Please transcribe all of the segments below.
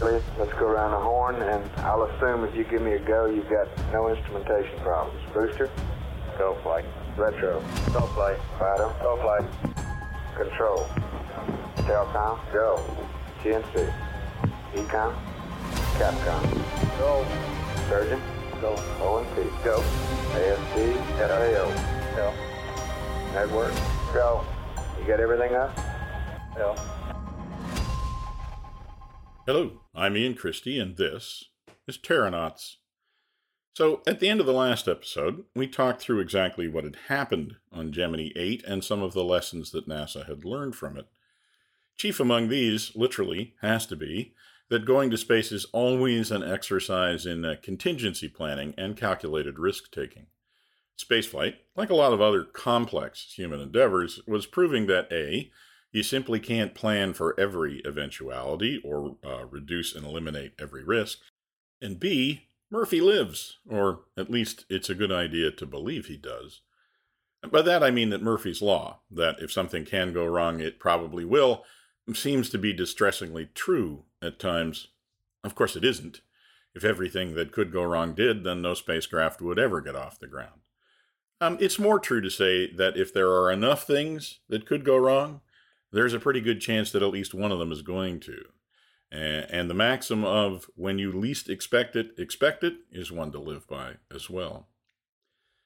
Let's go around the horn, and I'll assume if you give me a go, you've got no instrumentation problems. Booster, go flight. Retro, go flight. Fido, go flight. Control, Telcom, go. GNC, EECOM, Capcom, go. Surgeon, go. ONC, go. ASD, FAO, go. Network, go. You got everything up? Go. Hello, I'm Ian Christie, and this is Terranauts. So, at the end of the last episode, we talked through exactly what had happened on Gemini 8 and some of the lessons that NASA had learned from it. Chief among these, literally, has to be that going to space is always an exercise in uh, contingency planning and calculated risk taking. Spaceflight, like a lot of other complex human endeavors, was proving that A, you simply can't plan for every eventuality or uh, reduce and eliminate every risk. And B, Murphy lives, or at least it's a good idea to believe he does. by that I mean that Murphy's Law, that if something can go wrong, it probably will, seems to be distressingly true at times. Of course, it isn't. If everything that could go wrong did, then no spacecraft would ever get off the ground. Um, it's more true to say that if there are enough things that could go wrong, there's a pretty good chance that at least one of them is going to. And the maxim of when you least expect it, expect it is one to live by as well.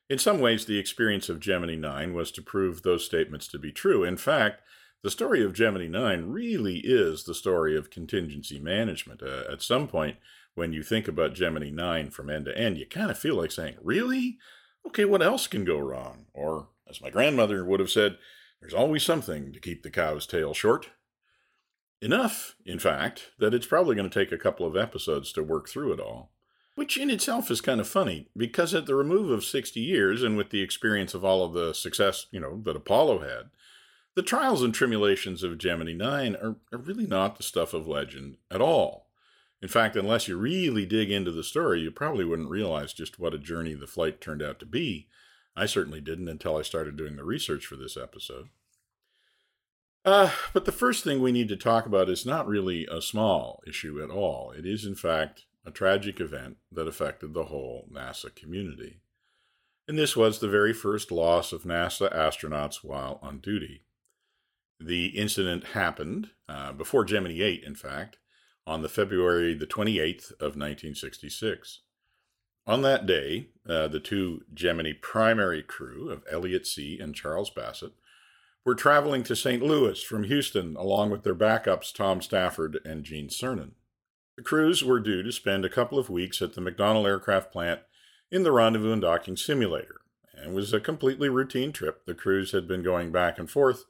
In some ways, the experience of Gemini 9 was to prove those statements to be true. In fact, the story of Gemini 9 really is the story of contingency management. Uh, at some point, when you think about Gemini 9 from end to end, you kind of feel like saying, Really? Okay, what else can go wrong? Or, as my grandmother would have said, there's always something to keep the cow's tail short. Enough, in fact, that it's probably going to take a couple of episodes to work through it all. Which in itself is kind of funny, because at the remove of 60 years and with the experience of all of the success, you know, that Apollo had, the trials and tribulations of Gemini 9 are, are really not the stuff of legend at all. In fact, unless you really dig into the story, you probably wouldn't realize just what a journey the flight turned out to be I certainly didn't until I started doing the research for this episode. Uh, but the first thing we need to talk about is not really a small issue at all. It is, in fact, a tragic event that affected the whole NASA community. And this was the very first loss of NASA astronauts while on duty. The incident happened uh, before Gemini 8, in fact, on the February the 28th of 1966. On that day, uh, the two Gemini primary crew of Elliot See and Charles Bassett were traveling to St. Louis from Houston along with their backups Tom Stafford and Gene Cernan. The crews were due to spend a couple of weeks at the McDonnell aircraft plant in the rendezvous and docking simulator, and it was a completely routine trip. The crews had been going back and forth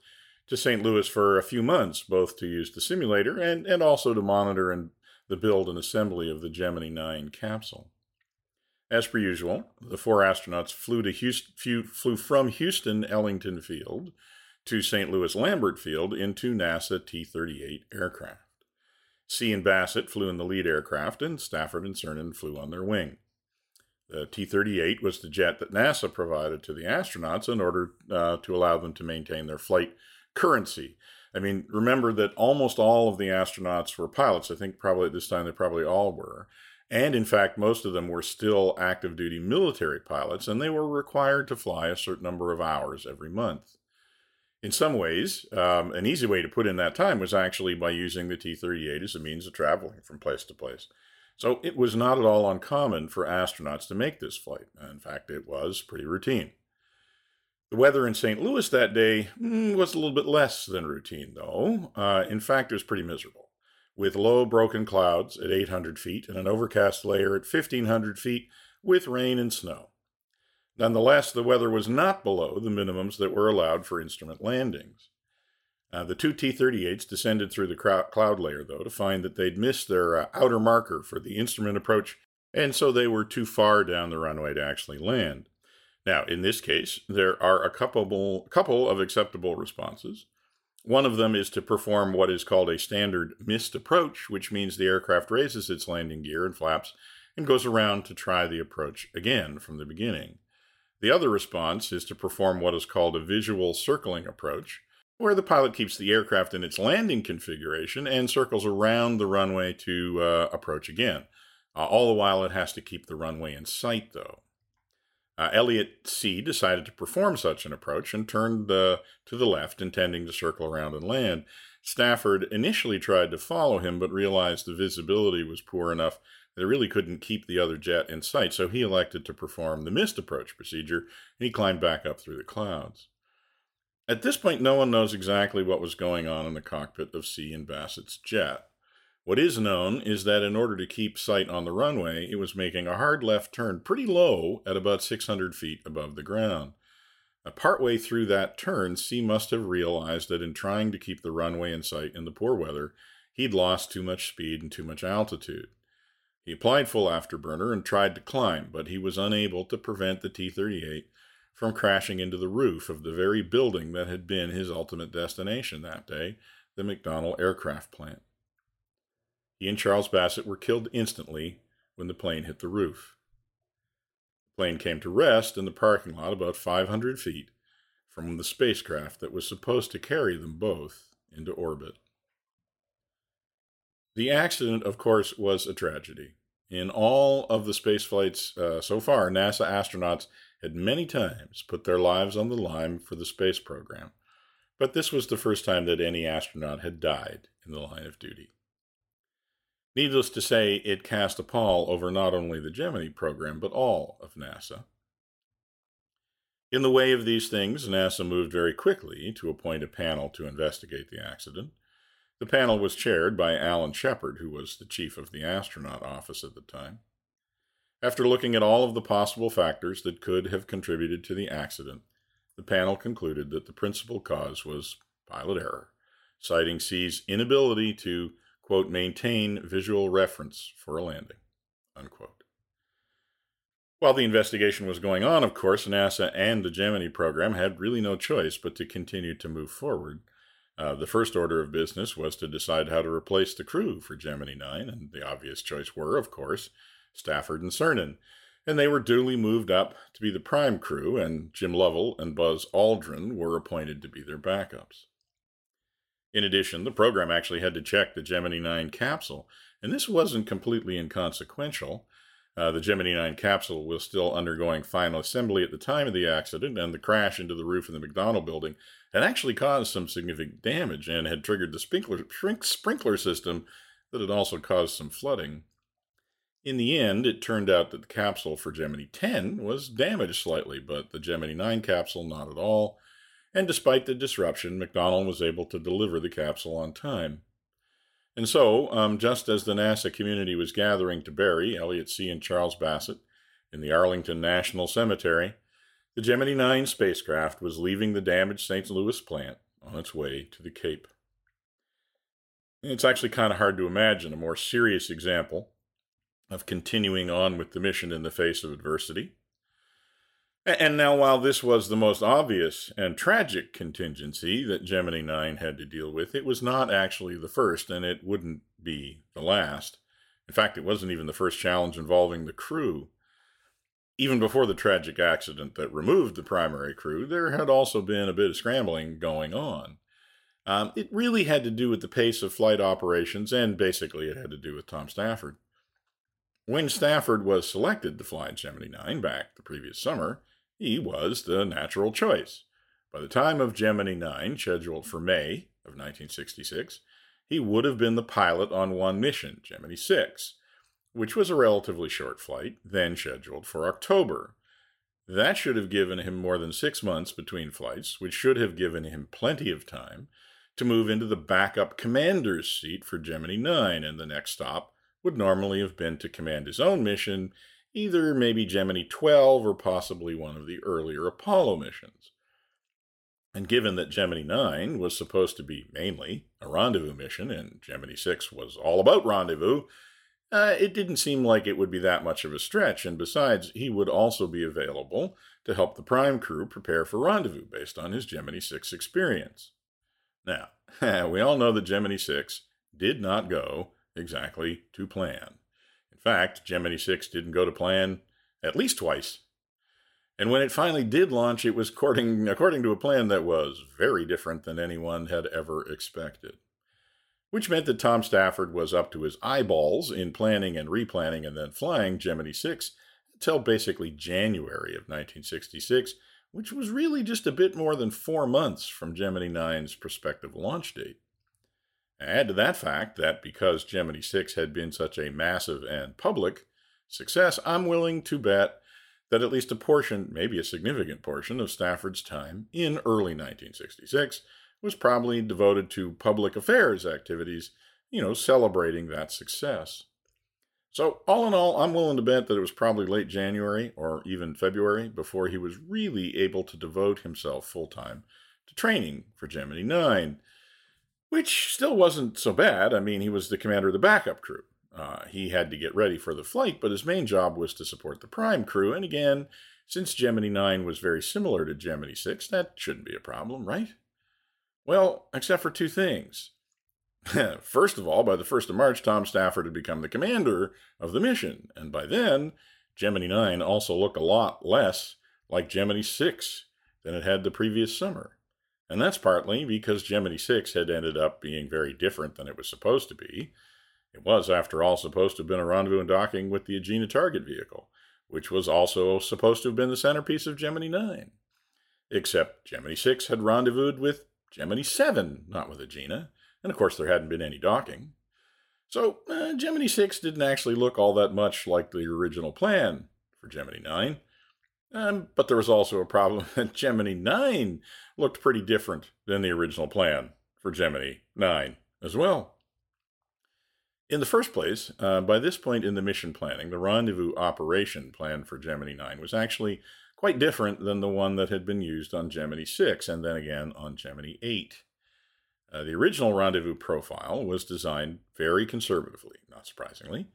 to St. Louis for a few months, both to use the simulator and, and also to monitor and the build and assembly of the Gemini 9 capsule. As per usual, the four astronauts flew to Houston, flew from Houston Ellington Field to St. Louis Lambert Field in two NASA T-38 aircraft. See and Bassett flew in the lead aircraft, and Stafford and Cernan flew on their wing. The T-38 was the jet that NASA provided to the astronauts in order uh, to allow them to maintain their flight currency. I mean, remember that almost all of the astronauts were pilots. I think probably at this time they probably all were. And in fact, most of them were still active duty military pilots, and they were required to fly a certain number of hours every month. In some ways, um, an easy way to put in that time was actually by using the T 38 as a means of traveling from place to place. So it was not at all uncommon for astronauts to make this flight. In fact, it was pretty routine. The weather in St. Louis that day mm, was a little bit less than routine, though. Uh, in fact, it was pretty miserable with low broken clouds at 800 feet and an overcast layer at 1500 feet with rain and snow. Nonetheless, the weather was not below the minimums that were allowed for instrument landings. Uh, the two T 38s descended through the cloud layer, though, to find that they'd missed their uh, outer marker for the instrument approach, and so they were too far down the runway to actually land. Now, in this case, there are a couple, couple of acceptable responses. One of them is to perform what is called a standard missed approach, which means the aircraft raises its landing gear and flaps and goes around to try the approach again from the beginning. The other response is to perform what is called a visual circling approach, where the pilot keeps the aircraft in its landing configuration and circles around the runway to uh, approach again. Uh, all the while, it has to keep the runway in sight, though. Uh, Elliot See. decided to perform such an approach and turned uh, to the left, intending to circle around and land. Stafford initially tried to follow him, but realized the visibility was poor enough that it really couldn't keep the other jet in sight, so he elected to perform the missed approach procedure, and he climbed back up through the clouds. At this point, no one knows exactly what was going on in the cockpit of See. and Bassett's jet. What is known is that in order to keep sight on the runway, it was making a hard left turn pretty low at about 600 feet above the ground. Now, partway through that turn, See must have realized that in trying to keep the runway in sight in the poor weather, he'd lost too much speed and too much altitude. He applied full afterburner and tried to climb, but he was unable to prevent the T 38 from crashing into the roof of the very building that had been his ultimate destination that day, the McDonnell Aircraft Plant. He and Charles Bassett were killed instantly when the plane hit the roof. The plane came to rest in the parking lot about 500 feet from the spacecraft that was supposed to carry them both into orbit. The accident, of course, was a tragedy. In all of the space flights uh, so far, NASA astronauts had many times put their lives on the line for the space program, but this was the first time that any astronaut had died in the line of duty. Needless to say, it cast a pall over not only the Gemini program, but all of NASA. In the way of these things, NASA moved very quickly to appoint a panel to investigate the accident. The panel was chaired by Alan Shepard, who was the chief of the astronaut office at the time. After looking at all of the possible factors that could have contributed to the accident, the panel concluded that the principal cause was pilot error, citing See's inability to quote, maintain visual reference for a landing, unquote. While the investigation was going on, of course, NASA and the Gemini program had really no choice but to continue to move forward. Uh, the first order of business was to decide how to replace the crew for Gemini 9, and the obvious choice were, of course, Stafford and Cernan. And they were duly moved up to be the prime crew, and Jim Lovell and Buzz Aldrin were appointed to be their backups. In addition, the program actually had to check the Gemini 9 capsule, and this wasn't completely inconsequential. Uh, the Gemini 9 capsule was still undergoing final assembly at the time of the accident, and the crash into the roof of the McDonnell building had actually caused some significant damage and had triggered the sprinkler, sprinkler system that had also caused some flooding. In the end, it turned out that the capsule for Gemini 10 was damaged slightly, but the Gemini 9 capsule not at all, and despite the disruption, McDonnell was able to deliver the capsule on time. And so, um, just as the NASA community was gathering to bury Elliot See. and Charles Bassett in the Arlington National Cemetery, the Gemini 9 spacecraft was leaving the damaged St. Louis plant on its way to the Cape. It's actually kind of hard to imagine a more serious example of continuing on with the mission in the face of adversity and now, while this was the most obvious and tragic contingency that Gemini 9 had to deal with, it was not actually the first, and it wouldn't be the last. In fact, it wasn't even the first challenge involving the crew. Even before the tragic accident that removed the primary crew, there had also been a bit of scrambling going on. Um, it really had to do with the pace of flight operations, and basically it had to do with Tom Stafford. When Stafford was selected to fly Gemini 9 back the previous summer, he was the natural choice. By the time of Gemini 9, scheduled for May of 1966, he would have been the pilot on one mission, Gemini 6, which was a relatively short flight, then scheduled for October. That should have given him more than six months between flights, which should have given him plenty of time to move into the backup commander's seat for Gemini 9, and the next stop would normally have been to command his own mission either maybe Gemini 12 or possibly one of the earlier Apollo missions. And given that Gemini 9 was supposed to be mainly a rendezvous mission, and Gemini 6 was all about rendezvous, uh, it didn't seem like it would be that much of a stretch, and besides, he would also be available to help the Prime crew prepare for rendezvous based on his Gemini 6 experience. Now, we all know that Gemini 6 did not go exactly to plan fact, Gemini 6 didn't go to plan at least twice. And when it finally did launch, it was according, according to a plan that was very different than anyone had ever expected. Which meant that Tom Stafford was up to his eyeballs in planning and replanning and then flying Gemini 6 until basically January of 1966, which was really just a bit more than four months from Gemini 9's prospective launch date. Add to that fact that because Gemini 6 had been such a massive and public success, I'm willing to bet that at least a portion, maybe a significant portion, of Stafford's time in early 1966 was probably devoted to public affairs activities, you know, celebrating that success. So, all in all, I'm willing to bet that it was probably late January or even February before he was really able to devote himself full time to training for Gemini 9, which still wasn't so bad. I mean, he was the commander of the backup crew. Uh, he had to get ready for the flight, but his main job was to support the prime crew. And again, since Gemini 9 was very similar to Gemini 6, that shouldn't be a problem, right? Well, except for two things. First of all, by the 1st of March, Tom Stafford had become the commander of the mission, and by then, Gemini 9 also looked a lot less like Gemini 6 than it had the previous summer. And that's partly because Gemini 6 had ended up being very different than it was supposed to be, it was, after all, supposed to have been a rendezvous and docking with the Agena target vehicle, which was also supposed to have been the centerpiece of Gemini 9. Except Gemini 6 had rendezvoused with Gemini 7, not with Agena, and of course there hadn't been any docking. So uh, Gemini 6 didn't actually look all that much like the original plan for Gemini 9. Um, but there was also a problem that Gemini 9 looked pretty different than the original plan for Gemini 9 as well. In the first place, uh, by this point in the mission planning, the rendezvous operation planned for Gemini 9 was actually quite different than the one that had been used on Gemini 6 and then again on Gemini 8. Uh, the original rendezvous profile was designed very conservatively, not surprisingly.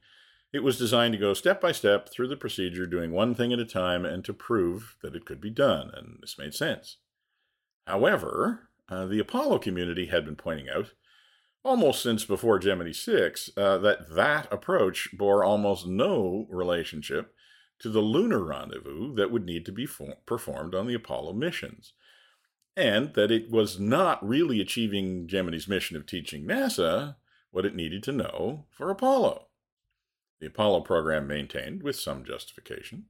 It was designed to go step by step through the procedure, doing one thing at a time, and to prove that it could be done, and this made sense. However, uh, the Apollo community had been pointing out almost since before Gemini 6, uh, that that approach bore almost no relationship to the lunar rendezvous that would need to be for- performed on the Apollo missions, and that it was not really achieving Gemini's mission of teaching NASA what it needed to know for Apollo. The Apollo program maintained, with some justification,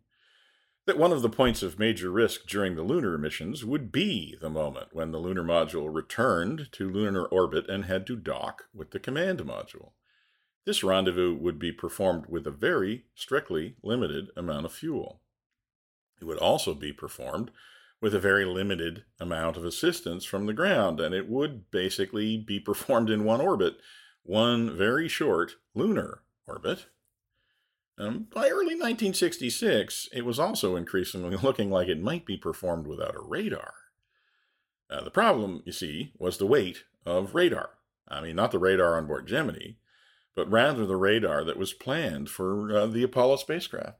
that one of the points of major risk during the lunar missions would be the moment when the lunar module returned to lunar orbit and had to dock with the command module. This rendezvous would be performed with a very strictly limited amount of fuel. It would also be performed with a very limited amount of assistance from the ground, and it would basically be performed in one orbit, one very short lunar orbit, um, by early 1966, it was also increasingly looking like it might be performed without a radar. Uh, the problem, you see, was the weight of radar. I mean, not the radar on board Gemini, but rather the radar that was planned for uh, the Apollo spacecraft.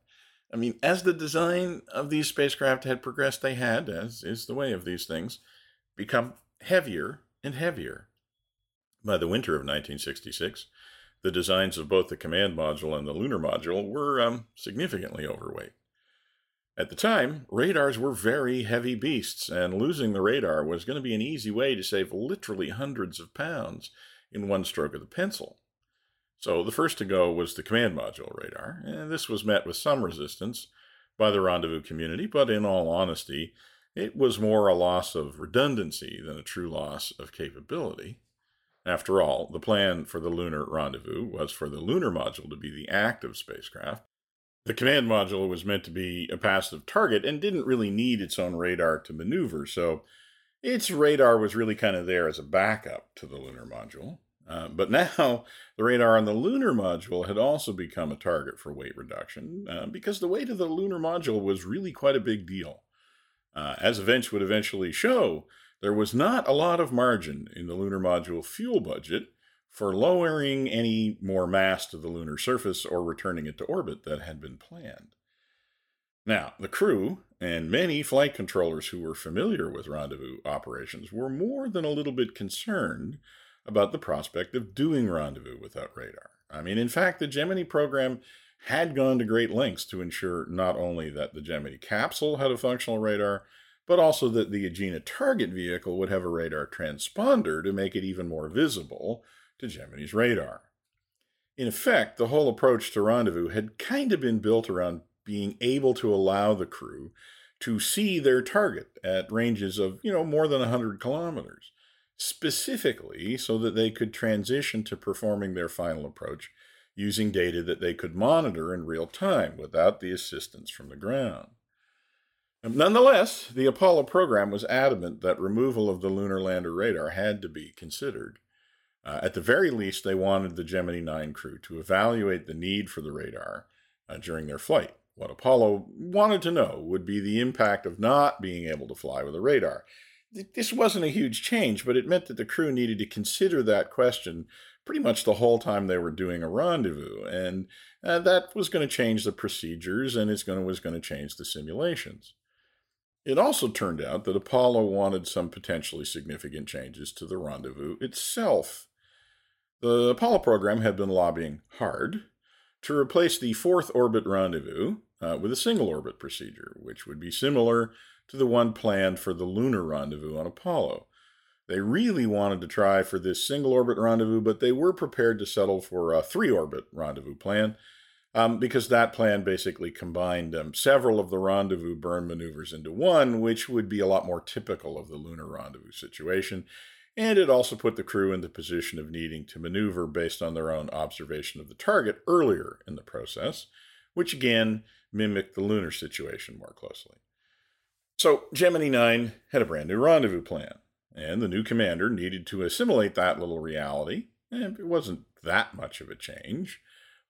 I mean, as the design of these spacecraft had progressed, they had, as is the way of these things, become heavier and heavier. By the winter of 1966, the designs of both the command module and the lunar module were um, significantly overweight. At the time, radars were very heavy beasts, and losing the radar was going to be an easy way to save literally hundreds of pounds in one stroke of the pencil. So the first to go was the command module radar, and this was met with some resistance by the rendezvous community, but in all honesty, it was more a loss of redundancy than a true loss of capability. After all, the plan for the lunar rendezvous was for the lunar module to be the active spacecraft. The command module was meant to be a passive target and didn't really need its own radar to maneuver, so its radar was really kind of there as a backup to the lunar module. Uh, but now the radar on the lunar module had also become a target for weight reduction uh, because the weight of the lunar module was really quite a big deal. Uh, as events would eventually show, there was not a lot of margin in the lunar module fuel budget for lowering any more mass to the lunar surface or returning it to orbit that had been planned. Now, the crew and many flight controllers who were familiar with rendezvous operations were more than a little bit concerned about the prospect of doing rendezvous without radar. I mean, in fact, the Gemini program had gone to great lengths to ensure not only that the Gemini capsule had a functional radar, but also that the Agena target vehicle would have a radar transponder to make it even more visible to Gemini's radar. In effect, the whole approach to rendezvous had kind of been built around being able to allow the crew to see their target at ranges of, you know, more than 100 kilometers, specifically so that they could transition to performing their final approach using data that they could monitor in real time without the assistance from the ground. Nonetheless, the Apollo program was adamant that removal of the lunar lander radar had to be considered. Uh, at the very least, they wanted the Gemini 9 crew to evaluate the need for the radar uh, during their flight. What Apollo wanted to know would be the impact of not being able to fly with a radar. This wasn't a huge change, but it meant that the crew needed to consider that question pretty much the whole time they were doing a rendezvous, and uh, that was going to change the procedures and it was going to change the simulations. It also turned out that Apollo wanted some potentially significant changes to the rendezvous itself. The Apollo program had been lobbying hard to replace the fourth orbit rendezvous uh, with a single orbit procedure, which would be similar to the one planned for the lunar rendezvous on Apollo. They really wanted to try for this single orbit rendezvous, but they were prepared to settle for a three orbit rendezvous plan um, because that plan basically combined um, several of the rendezvous burn maneuvers into one, which would be a lot more typical of the lunar rendezvous situation and it also put the crew in the position of needing to maneuver based on their own observation of the target earlier in the process, which again mimicked the lunar situation more closely. So Gemini 9 had a brand new rendezvous plan, and the new commander needed to assimilate that little reality, and it wasn't that much of a change.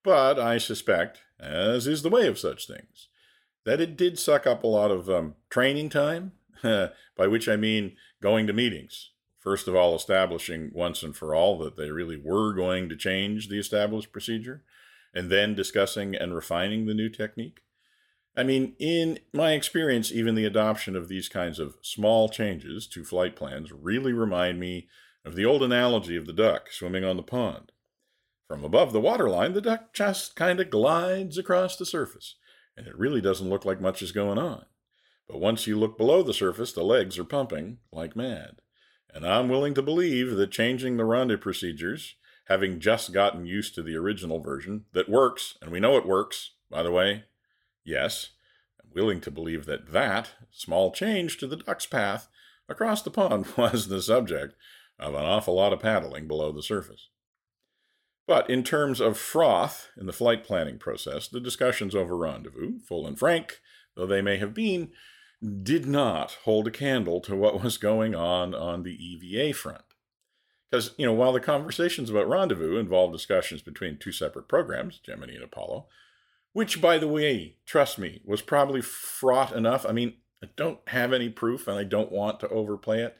But I suspect, as is the way of such things, that it did suck up a lot of um, training time, by which I mean going to meetings, first of all, establishing once and for all that they really were going to change the established procedure, and then discussing and refining the new technique. I mean, in my experience, even the adoption of these kinds of small changes to flight plans really remind me of the old analogy of the duck swimming on the pond. From above the waterline, the duck just kind of glides across the surface, and it really doesn't look like much is going on. But once you look below the surface, the legs are pumping like mad. And I'm willing to believe that changing the ronde procedures, having just gotten used to the original version, that works, and we know it works, by the way, yes, I'm willing to believe that that small change to the duck's path across the pond was the subject of an awful lot of paddling below the surface. But in terms of froth in the flight planning process, the discussions over rendezvous, full and frank though they may have been, did not hold a candle to what was going on on the EVA front. Because, you know, while the conversations about Rendezvous involved discussions between two separate programs, Gemini and Apollo, which, by the way, trust me, was probably fraught enough. I mean, I don't have any proof and I don't want to overplay it,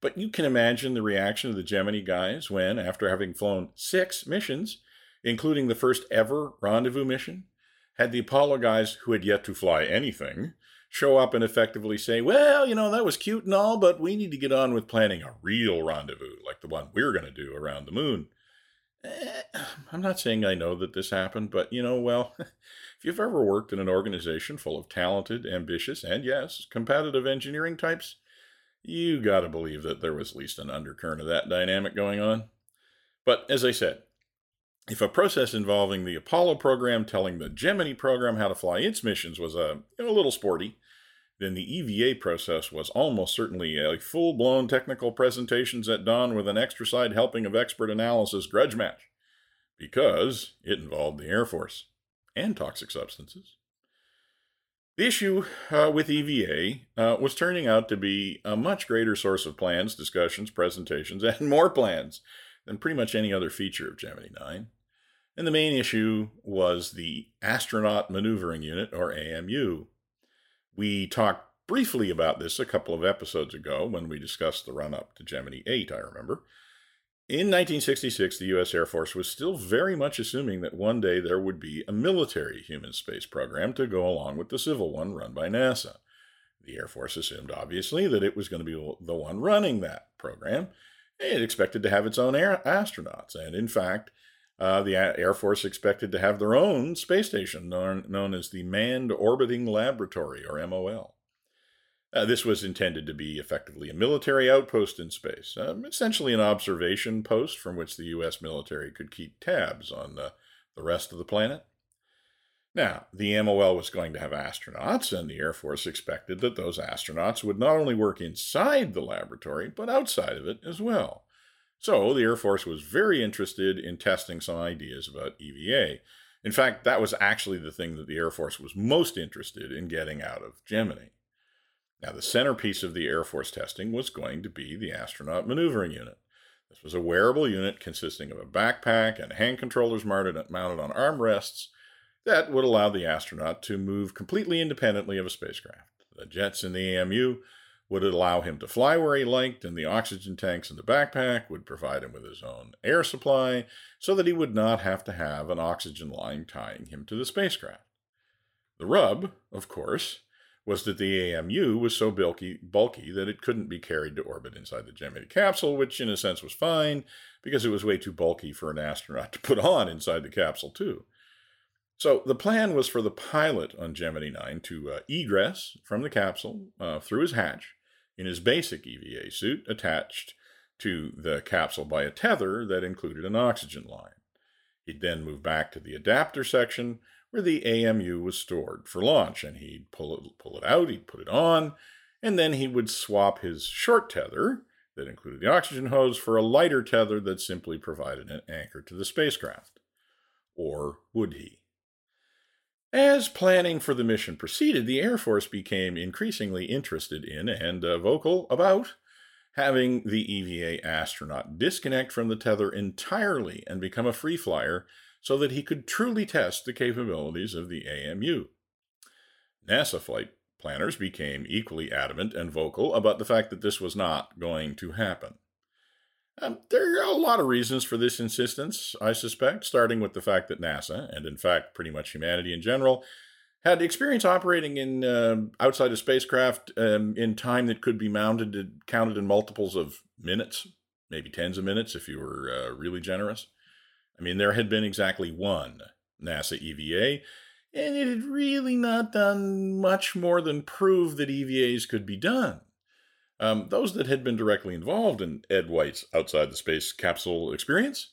but you can imagine the reaction of the Gemini guys when, after having flown six missions, including the first ever rendezvous mission, had the Apollo guys who had yet to fly anything show up and effectively say, well, you know, that was cute and all, but we need to get on with planning a real rendezvous like the one we're going to do around the moon. Eh, I'm not saying I know that this happened, but you know, well, if you've ever worked in an organization full of talented, ambitious, and yes, competitive engineering types, you got to believe that there was at least an undercurrent of that dynamic going on. But as I said, if a process involving the Apollo program telling the Gemini program how to fly its missions was a, a little sporty, then the EVA process was almost certainly a full blown technical presentations at dawn with an extra side helping of expert analysis grudge match, because it involved the Air Force and toxic substances. The issue uh, with EVA uh, was turning out to be a much greater source of plans, discussions, presentations, and more plans than pretty much any other feature of Gemini 9. And the main issue was the Astronaut Maneuvering Unit, or AMU. We talked briefly about this a couple of episodes ago when we discussed the run up to Gemini 8, I remember. In 1966, the U.S. Air Force was still very much assuming that one day there would be a military human space program to go along with the civil one run by NASA. The Air Force assumed, obviously, that it was going to be the one running that program. It expected to have its own air astronauts, and in fact, uh, the Air Force expected to have their own space station known, known as the Manned Orbiting Laboratory, or MOL. Uh, this was intended to be effectively a military outpost in space, um, essentially an observation post from which the U.S. military could keep tabs on the, the rest of the planet. Now, the MOL was going to have astronauts, and the Air Force expected that those astronauts would not only work inside the laboratory, but outside of it as well. So the Air Force was very interested in testing some ideas about EVA. In fact, that was actually the thing that the Air Force was most interested in getting out of Gemini. Now, the centerpiece of the Air Force testing was going to be the astronaut maneuvering unit. This was a wearable unit consisting of a backpack and hand controllers mounted on armrests that would allow the astronaut to move completely independently of a spacecraft. The jets in the AMU would allow him to fly where he liked, and the oxygen tanks in the backpack would provide him with his own air supply so that he would not have to have an oxygen line tying him to the spacecraft. The rub, of course, was that the AMU was so bulky, bulky that it couldn't be carried to orbit inside the Gemini capsule, which in a sense was fine because it was way too bulky for an astronaut to put on inside the capsule, too. So the plan was for the pilot on Gemini 9 to uh, egress from the capsule uh, through his hatch in his basic EVA suit attached to the capsule by a tether that included an oxygen line. He'd then move back to the adapter section where the AMU was stored for launch, and he'd pull it, pull it out, he'd put it on, and then he would swap his short tether that included the oxygen hose for a lighter tether that simply provided an anchor to the spacecraft. Or would he? As planning for the mission proceeded, the Air Force became increasingly interested in and uh, vocal about having the EVA astronaut disconnect from the tether entirely and become a free flyer so that he could truly test the capabilities of the AMU. NASA flight planners became equally adamant and vocal about the fact that this was not going to happen. Um, there are a lot of reasons for this insistence, I suspect, starting with the fact that NASA, and in fact pretty much humanity in general, had experience operating in uh, outside of spacecraft um, in time that could be mounted counted in multiples of minutes, maybe tens of minutes if you were uh, really generous. I mean, there had been exactly one NASA EVA, and it had really not done much more than prove that EVAs could be done. Um, those that had been directly involved in Ed White's outside the space capsule experience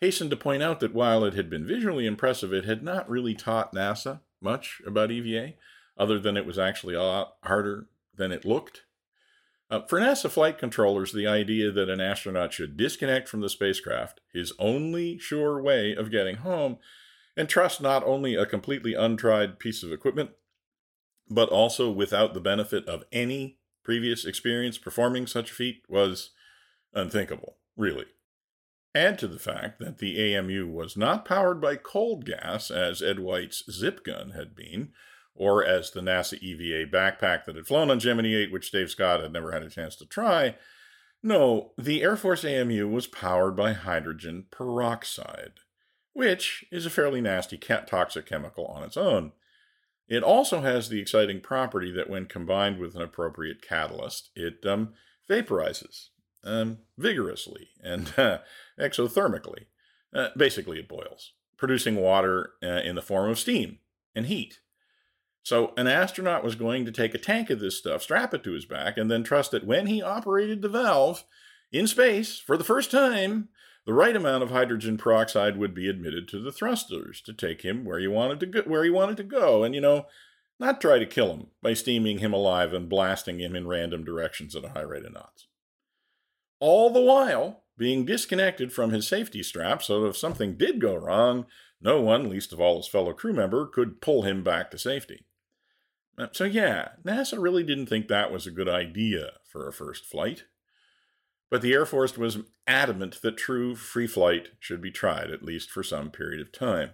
hastened to point out that while it had been visually impressive, it had not really taught NASA much about EVA, other than it was actually a lot harder than it looked. Uh, for NASA flight controllers, the idea that an astronaut should disconnect from the spacecraft, his only sure way of getting home, and trust not only a completely untried piece of equipment, but also without the benefit of any previous experience performing such a feat was unthinkable, really. Add to the fact that the AMU was not powered by cold gas as Ed White's zip gun had been, or as the NASA EVA backpack that had flown on Gemini 8, which Dave Scott had never had a chance to try. No, the Air Force AMU was powered by hydrogen peroxide, which is a fairly nasty toxic chemical on its own. It also has the exciting property that when combined with an appropriate catalyst, it um, vaporizes um, vigorously and uh, exothermically. Uh, basically, it boils, producing water uh, in the form of steam and heat. So, an astronaut was going to take a tank of this stuff, strap it to his back, and then trust that when he operated the valve in space for the first time, the right amount of hydrogen peroxide would be admitted to the thrusters to take him where he wanted to go, where he wanted to go, and you know, not try to kill him by steaming him alive and blasting him in random directions at a high rate of knots. All the while being disconnected from his safety strap so if something did go wrong, no one, least of all his fellow crew member, could pull him back to safety. Uh, so, yeah, NASA really didn't think that was a good idea for a first flight. But the Air Force was adamant that true free flight should be tried, at least for some period of time.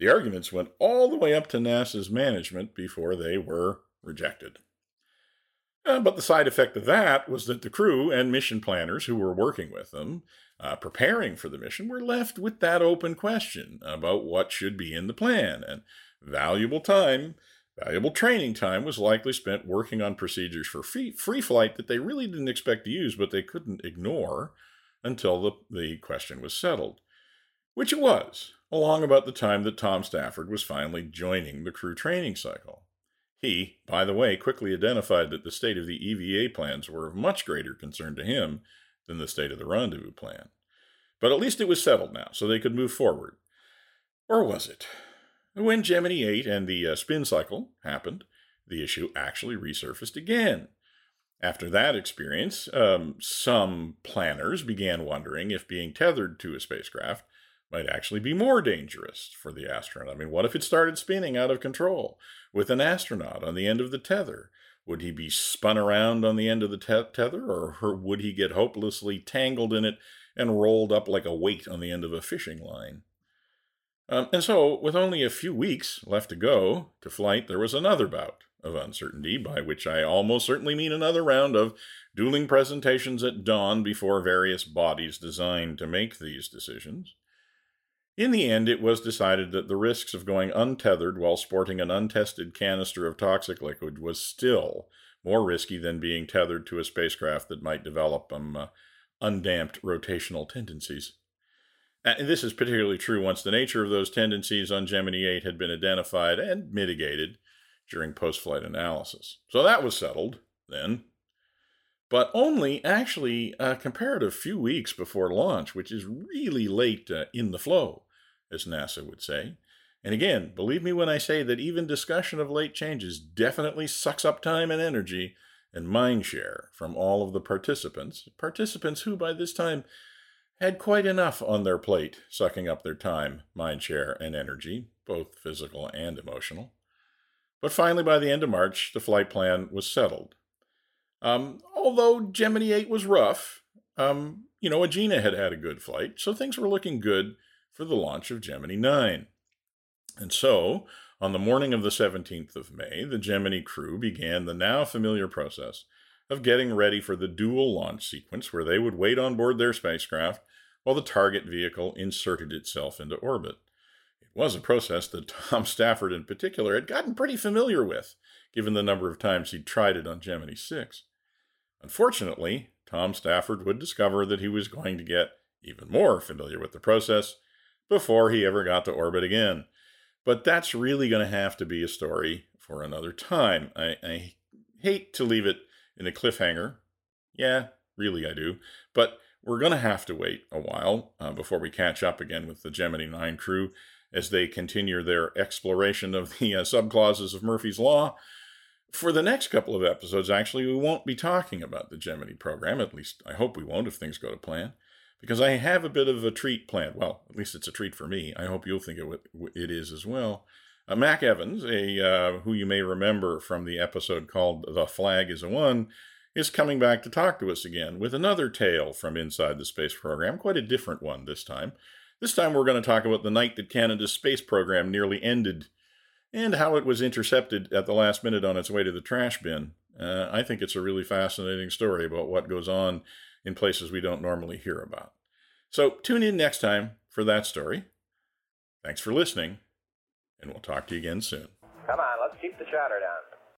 The arguments went all the way up to NASA's management before they were rejected. Uh, but the side effect of that was that the crew and mission planners who were working with them, uh, preparing for the mission, were left with that open question about what should be in the plan, and valuable time Valuable training time was likely spent working on procedures for free, free flight that they really didn't expect to use, but they couldn't ignore until the, the question was settled. Which it was, along about the time that Tom Stafford was finally joining the crew training cycle. He, by the way, quickly identified that the state of the EVA plans were of much greater concern to him than the state of the rendezvous plan. But at least it was settled now, so they could move forward. Or was it? When Gemini 8 and the uh, spin cycle happened, the issue actually resurfaced again. After that experience, um, some planners began wondering if being tethered to a spacecraft might actually be more dangerous for the astronaut. I mean, what if it started spinning out of control with an astronaut on the end of the tether? Would he be spun around on the end of the te- tether, or would he get hopelessly tangled in it and rolled up like a weight on the end of a fishing line? Um, and so, with only a few weeks left to go to flight, there was another bout of uncertainty, by which I almost certainly mean another round of dueling presentations at dawn before various bodies designed to make these decisions. In the end, it was decided that the risks of going untethered while sporting an untested canister of toxic liquid was still more risky than being tethered to a spacecraft that might develop um, uh, undamped rotational tendencies. And this is particularly true once the nature of those tendencies on Gemini 8 had been identified and mitigated during post flight analysis. So that was settled then. But only actually a comparative few weeks before launch, which is really late uh, in the flow as NASA would say. And again, believe me when I say that even discussion of late changes definitely sucks up time and energy and mind share from all of the participants, participants who by this time had quite enough on their plate, sucking up their time, mind share, and energy, both physical and emotional. But finally, by the end of March, the flight plan was settled. Um, although Gemini 8 was rough, um, you know, Agena had had a good flight, so things were looking good for the launch of Gemini 9. And so, on the morning of the 17th of May, the Gemini crew began the now familiar process of getting ready for the dual launch sequence where they would wait on board their spacecraft while the target vehicle inserted itself into orbit. It was a process that Tom Stafford in particular had gotten pretty familiar with, given the number of times he'd tried it on Gemini 6. Unfortunately, Tom Stafford would discover that he was going to get even more familiar with the process before he ever got to orbit again. But that's really going to have to be a story for another time. I, I hate to leave it in a cliffhanger. Yeah, really, I do. But we're going to have to wait a while uh, before we catch up again with the Gemini 9 crew as they continue their exploration of the uh, subclauses of Murphy's Law. For the next couple of episodes, actually, we won't be talking about the Gemini program. At least I hope we won't if things go to plan because I have a bit of a treat planned. Well, at least it's a treat for me. I hope you'll think it, it is as well. Uh, Mac Evans, a uh, who you may remember from the episode called "The Flag Is a One," is coming back to talk to us again with another tale from inside the space program. Quite a different one this time. This time we're going to talk about the night that Canada's space program nearly ended, and how it was intercepted at the last minute on its way to the trash bin. Uh, I think it's a really fascinating story about what goes on in places we don't normally hear about. So tune in next time for that story. Thanks for listening, and we'll talk to you again soon. Come on, let's keep the chatter down.